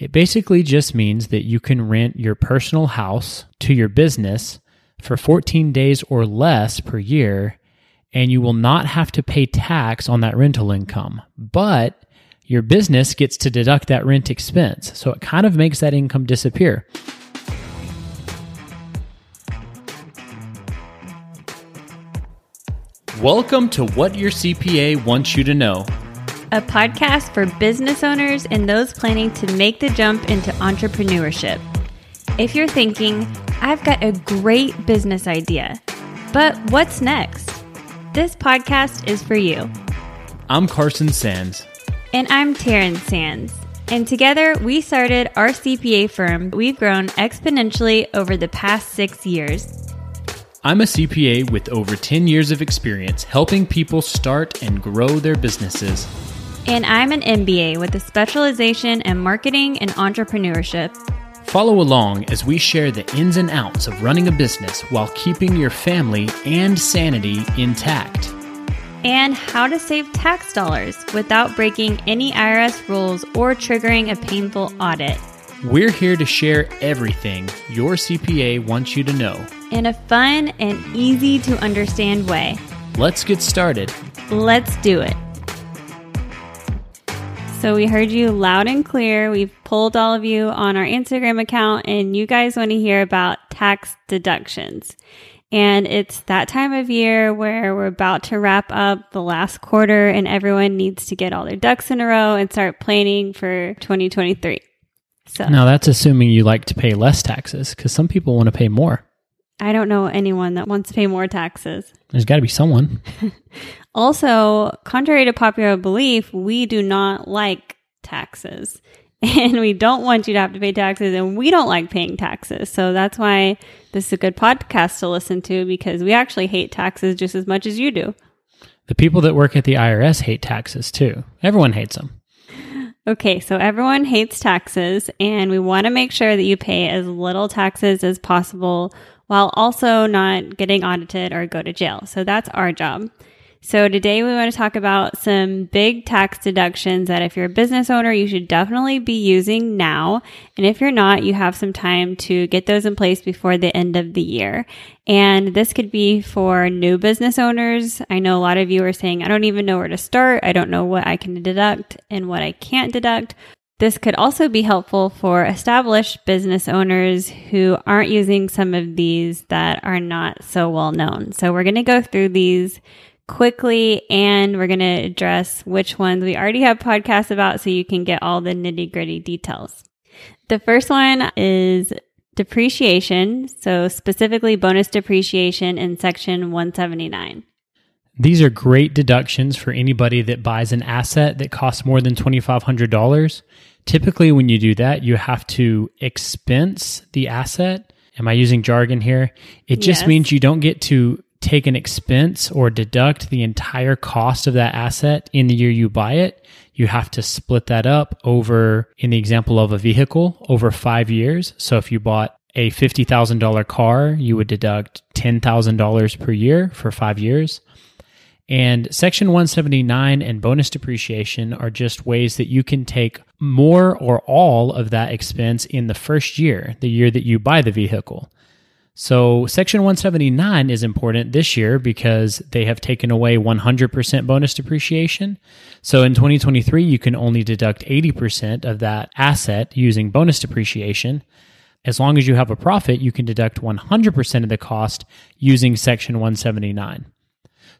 It basically just means that you can rent your personal house to your business for 14 days or less per year, and you will not have to pay tax on that rental income. But your business gets to deduct that rent expense. So it kind of makes that income disappear. Welcome to What Your CPA Wants You to Know a podcast for business owners and those planning to make the jump into entrepreneurship. If you're thinking, I've got a great business idea, but what's next? This podcast is for you. I'm Carson Sands. And I'm Taryn Sands. And together we started our CPA firm. We've grown exponentially over the past six years. I'm a CPA with over 10 years of experience helping people start and grow their businesses. And I'm an MBA with a specialization in marketing and entrepreneurship. Follow along as we share the ins and outs of running a business while keeping your family and sanity intact. And how to save tax dollars without breaking any IRS rules or triggering a painful audit. We're here to share everything your CPA wants you to know in a fun and easy to understand way. Let's get started. Let's do it. So we heard you loud and clear. We've pulled all of you on our Instagram account and you guys want to hear about tax deductions. And it's that time of year where we're about to wrap up the last quarter and everyone needs to get all their ducks in a row and start planning for 2023. So now that's assuming you like to pay less taxes because some people want to pay more. I don't know anyone that wants to pay more taxes. There's got to be someone. also, contrary to popular belief, we do not like taxes. And we don't want you to have to pay taxes, and we don't like paying taxes. So that's why this is a good podcast to listen to because we actually hate taxes just as much as you do. The people that work at the IRS hate taxes too. Everyone hates them. Okay, so everyone hates taxes, and we want to make sure that you pay as little taxes as possible while also not getting audited or go to jail. So that's our job. So today we want to talk about some big tax deductions that if you're a business owner, you should definitely be using now. And if you're not, you have some time to get those in place before the end of the year. And this could be for new business owners. I know a lot of you are saying, I don't even know where to start. I don't know what I can deduct and what I can't deduct. This could also be helpful for established business owners who aren't using some of these that are not so well known. So we're going to go through these quickly and we're going to address which ones we already have podcasts about so you can get all the nitty gritty details. The first one is depreciation. So specifically bonus depreciation in section 179. These are great deductions for anybody that buys an asset that costs more than $2,500 Typically, when you do that, you have to expense the asset. Am I using jargon here? It just yes. means you don't get to take an expense or deduct the entire cost of that asset in the year you buy it. You have to split that up over, in the example of a vehicle, over five years. So if you bought a $50,000 car, you would deduct $10,000 per year for five years. And Section 179 and bonus depreciation are just ways that you can take more or all of that expense in the first year, the year that you buy the vehicle. So, Section 179 is important this year because they have taken away 100% bonus depreciation. So, in 2023, you can only deduct 80% of that asset using bonus depreciation. As long as you have a profit, you can deduct 100% of the cost using Section 179.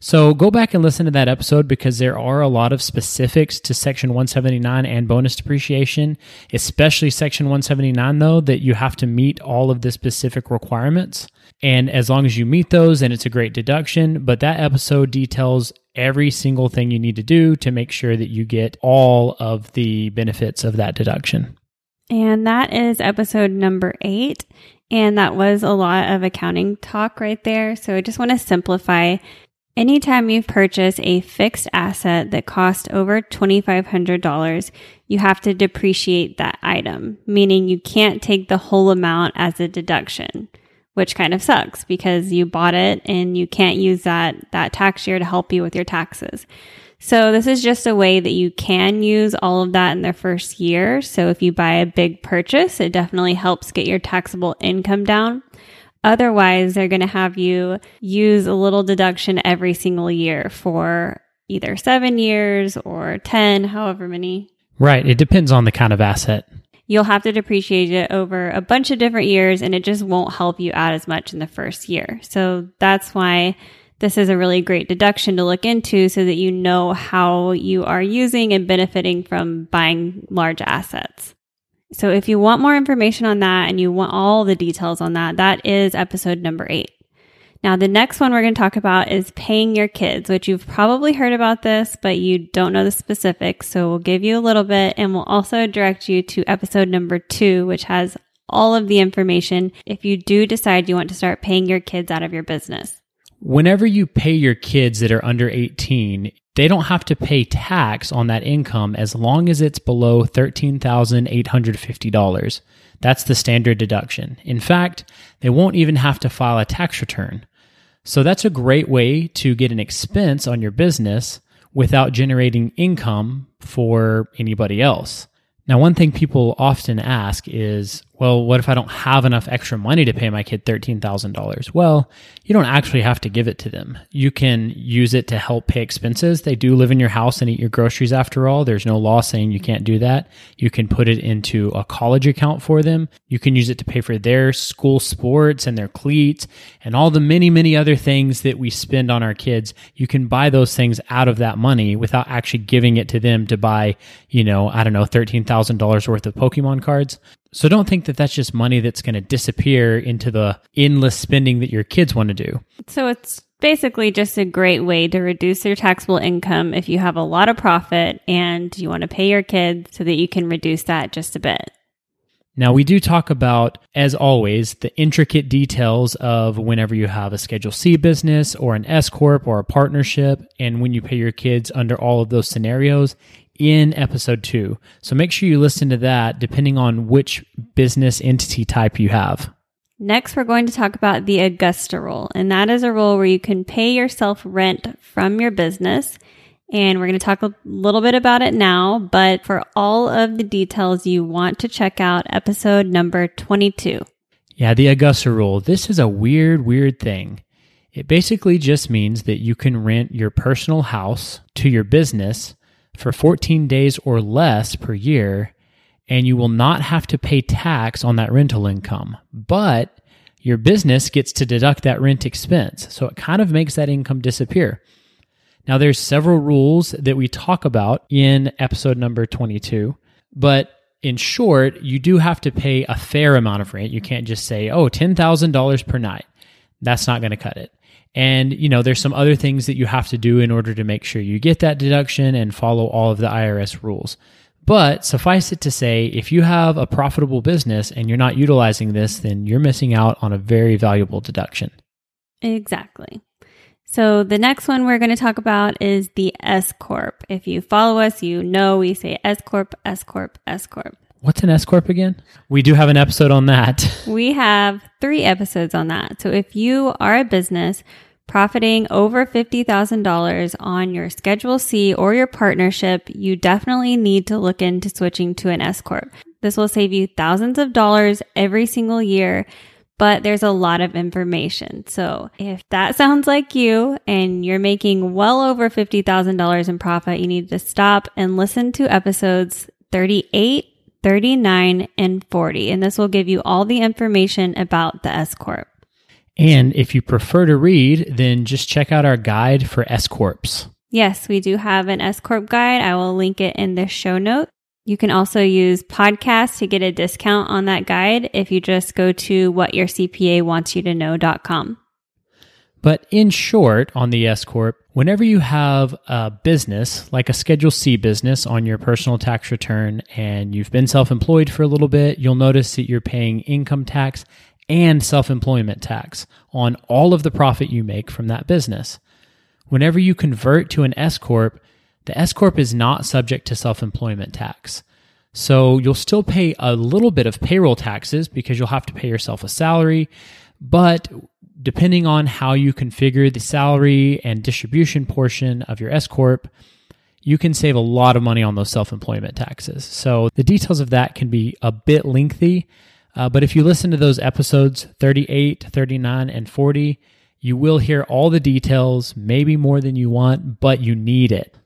So go back and listen to that episode because there are a lot of specifics to Section 179 and bonus depreciation, especially Section 179, though, that you have to meet all of the specific requirements. And as long as you meet those, and it's a great deduction. But that episode details every single thing you need to do to make sure that you get all of the benefits of that deduction. And that is episode number eight. And that was a lot of accounting talk right there. So I just want to simplify Anytime you purchase a fixed asset that costs over $2,500, you have to depreciate that item, meaning you can't take the whole amount as a deduction, which kind of sucks because you bought it and you can't use that, that tax year to help you with your taxes. So this is just a way that you can use all of that in the first year. So if you buy a big purchase, it definitely helps get your taxable income down. Otherwise, they're going to have you use a little deduction every single year for either seven years or 10, however many. Right. It depends on the kind of asset. You'll have to depreciate it over a bunch of different years and it just won't help you out as much in the first year. So that's why this is a really great deduction to look into so that you know how you are using and benefiting from buying large assets. So if you want more information on that and you want all the details on that, that is episode number eight. Now, the next one we're going to talk about is paying your kids, which you've probably heard about this, but you don't know the specifics. So we'll give you a little bit and we'll also direct you to episode number two, which has all of the information if you do decide you want to start paying your kids out of your business. Whenever you pay your kids that are under 18, they don't have to pay tax on that income as long as it's below $13,850. That's the standard deduction. In fact, they won't even have to file a tax return. So that's a great way to get an expense on your business without generating income for anybody else. Now, one thing people often ask is, well, what if I don't have enough extra money to pay my kid $13,000? Well, you don't actually have to give it to them. You can use it to help pay expenses. They do live in your house and eat your groceries after all. There's no law saying you can't do that. You can put it into a college account for them. You can use it to pay for their school sports and their cleats and all the many, many other things that we spend on our kids. You can buy those things out of that money without actually giving it to them to buy, you know, I don't know, $13,000 worth of Pokemon cards. So don't think that that's just money that's going to disappear into the endless spending that your kids want to do. So it's basically just a great way to reduce your taxable income if you have a lot of profit and you want to pay your kids so that you can reduce that just a bit. Now, we do talk about, as always, the intricate details of whenever you have a Schedule C business or an S Corp or a partnership, and when you pay your kids under all of those scenarios in episode two. So make sure you listen to that depending on which business entity type you have. Next, we're going to talk about the Augusta rule, and that is a rule where you can pay yourself rent from your business. And we're going to talk a little bit about it now, but for all of the details, you want to check out episode number 22. Yeah, the Augusta rule. This is a weird, weird thing. It basically just means that you can rent your personal house to your business for 14 days or less per year, and you will not have to pay tax on that rental income. But your business gets to deduct that rent expense. So it kind of makes that income disappear. Now, there's several rules that we talk about in episode number 22, but in short, you do have to pay a fair amount of rent. You can't just say, oh, $10,000 per night. That's not going to cut it. And, you know, there's some other things that you have to do in order to make sure you get that deduction and follow all of the IRS rules. But suffice it to say, if you have a profitable business and you're not utilizing this, then you're missing out on a very valuable deduction. Exactly. So the next one we're going to talk about is the S Corp. If you follow us, you know we say S Corp, S Corp, S Corp. What's an S Corp again? We do have an episode on that. We have three episodes on that. So if you are a business profiting over $50,000 on your Schedule C or your partnership, you definitely need to look into switching to an S Corp. This will save you thousands of dollars every single year, but there's a lot of information. So if that sounds like you and you're making well over $50,000 in profit, you need to stop and listen to episodes 38 39, and 40. And this will give you all the information about the S Corp. And if you prefer to read, then just check out our guide for S Corps. Yes, we do have an S Corp guide. I will link it in the show note. You can also use podcast to get a discount on that guide if you just go to whatyourcpa But in short, on the S Corp, Whenever you have a business, like a Schedule C business on your personal tax return, and you've been self employed for a little bit, you'll notice that you're paying income tax and self employment tax on all of the profit you make from that business. Whenever you convert to an S Corp, the S Corp is not subject to self employment tax. So you'll still pay a little bit of payroll taxes because you'll have to pay yourself a salary, but depending on how you configure the salary and distribution portion of your S Corp, you can save a lot of money on those self employment taxes. So the details of that can be a bit lengthy, uh, but if you listen to those episodes 38, 39, and 40, you will hear all the details, maybe more than you want, but you need it.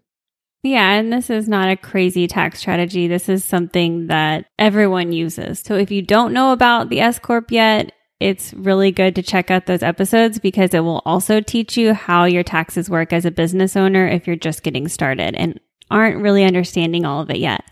Yeah, and this is not a crazy tax strategy. This is something that everyone uses. So if you don't know about the S Corp yet, it's really good to check out those episodes because it will also teach you how your taxes work as a business owner if you're just getting started and aren't really understanding all of it yet.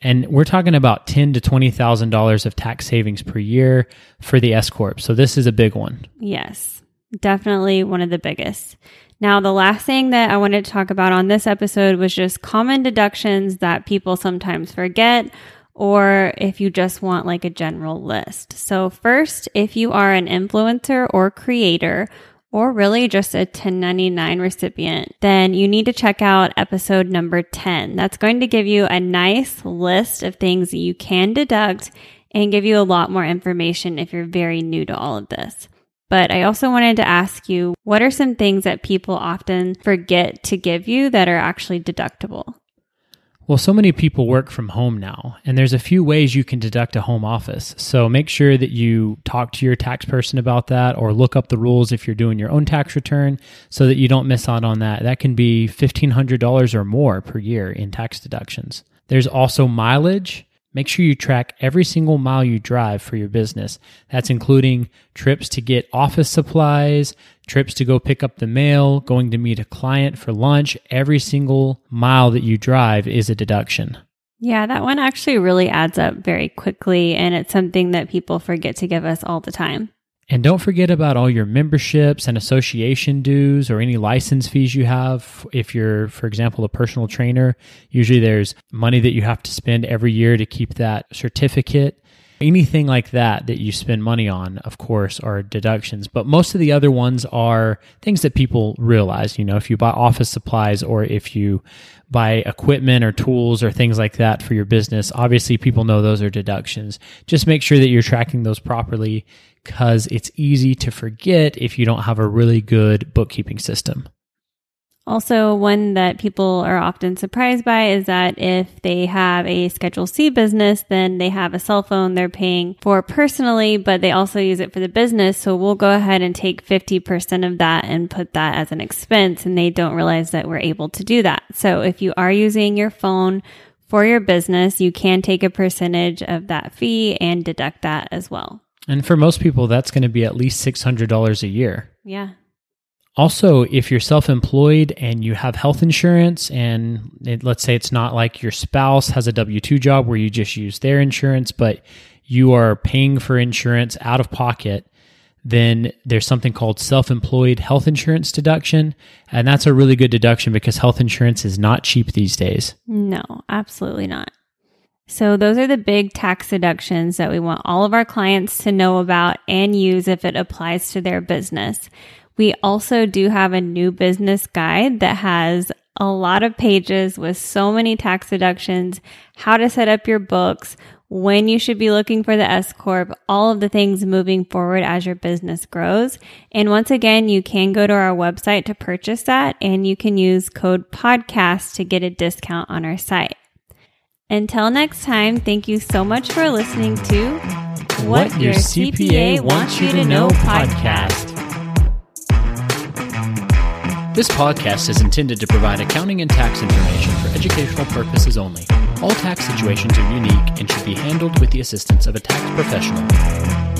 And we're talking about ten to twenty thousand dollars of tax savings per year for the S corp. So this is a big one. Yes, definitely one of the biggest. Now, the last thing that I wanted to talk about on this episode was just common deductions that people sometimes forget or if you just want like a general list. So first, if you are an influencer or creator, or really just a 1099 recipient, then you need to check out episode number 10. That's going to give you a nice list of things you can deduct and give you a lot more information if you're very new to all of this. But I also wanted to ask you what are some things that people often forget to give you that are actually deductible? Well, so many people work from home now, and there's a few ways you can deduct a home office. So make sure that you talk to your tax person about that or look up the rules if you're doing your own tax return so that you don't miss out on that. That can be $1,500 or more per year in tax deductions. There's also mileage. Make sure you track every single mile you drive for your business. That's including trips to get office supplies, trips to go pick up the mail, going to meet a client for lunch. Every single mile that you drive is a deduction. Yeah, that one actually really adds up very quickly, and it's something that people forget to give us all the time. And don't forget about all your memberships and association dues or any license fees you have. If you're, for example, a personal trainer, usually there's money that you have to spend every year to keep that certificate. Anything like that that you spend money on, of course, are deductions. But most of the other ones are things that people realize. You know, if you buy office supplies or if you buy equipment or tools or things like that for your business, obviously people know those are deductions. Just make sure that you're tracking those properly because it's easy to forget if you don't have a really good bookkeeping system. Also, one that people are often surprised by is that if they have a Schedule C business, then they have a cell phone they're paying for personally, but they also use it for the business. So we'll go ahead and take 50% of that and put that as an expense. And they don't realize that we're able to do that. So if you are using your phone for your business, you can take a percentage of that fee and deduct that as well. And for most people, that's going to be at least $600 a year. Yeah. Also, if you're self employed and you have health insurance, and it, let's say it's not like your spouse has a W 2 job where you just use their insurance, but you are paying for insurance out of pocket, then there's something called self employed health insurance deduction. And that's a really good deduction because health insurance is not cheap these days. No, absolutely not. So, those are the big tax deductions that we want all of our clients to know about and use if it applies to their business. We also do have a new business guide that has a lot of pages with so many tax deductions, how to set up your books, when you should be looking for the S Corp, all of the things moving forward as your business grows. And once again, you can go to our website to purchase that and you can use code podcast to get a discount on our site. Until next time, thank you so much for listening to What, what Your CPA Wants You to Know podcast. This podcast is intended to provide accounting and tax information for educational purposes only. All tax situations are unique and should be handled with the assistance of a tax professional.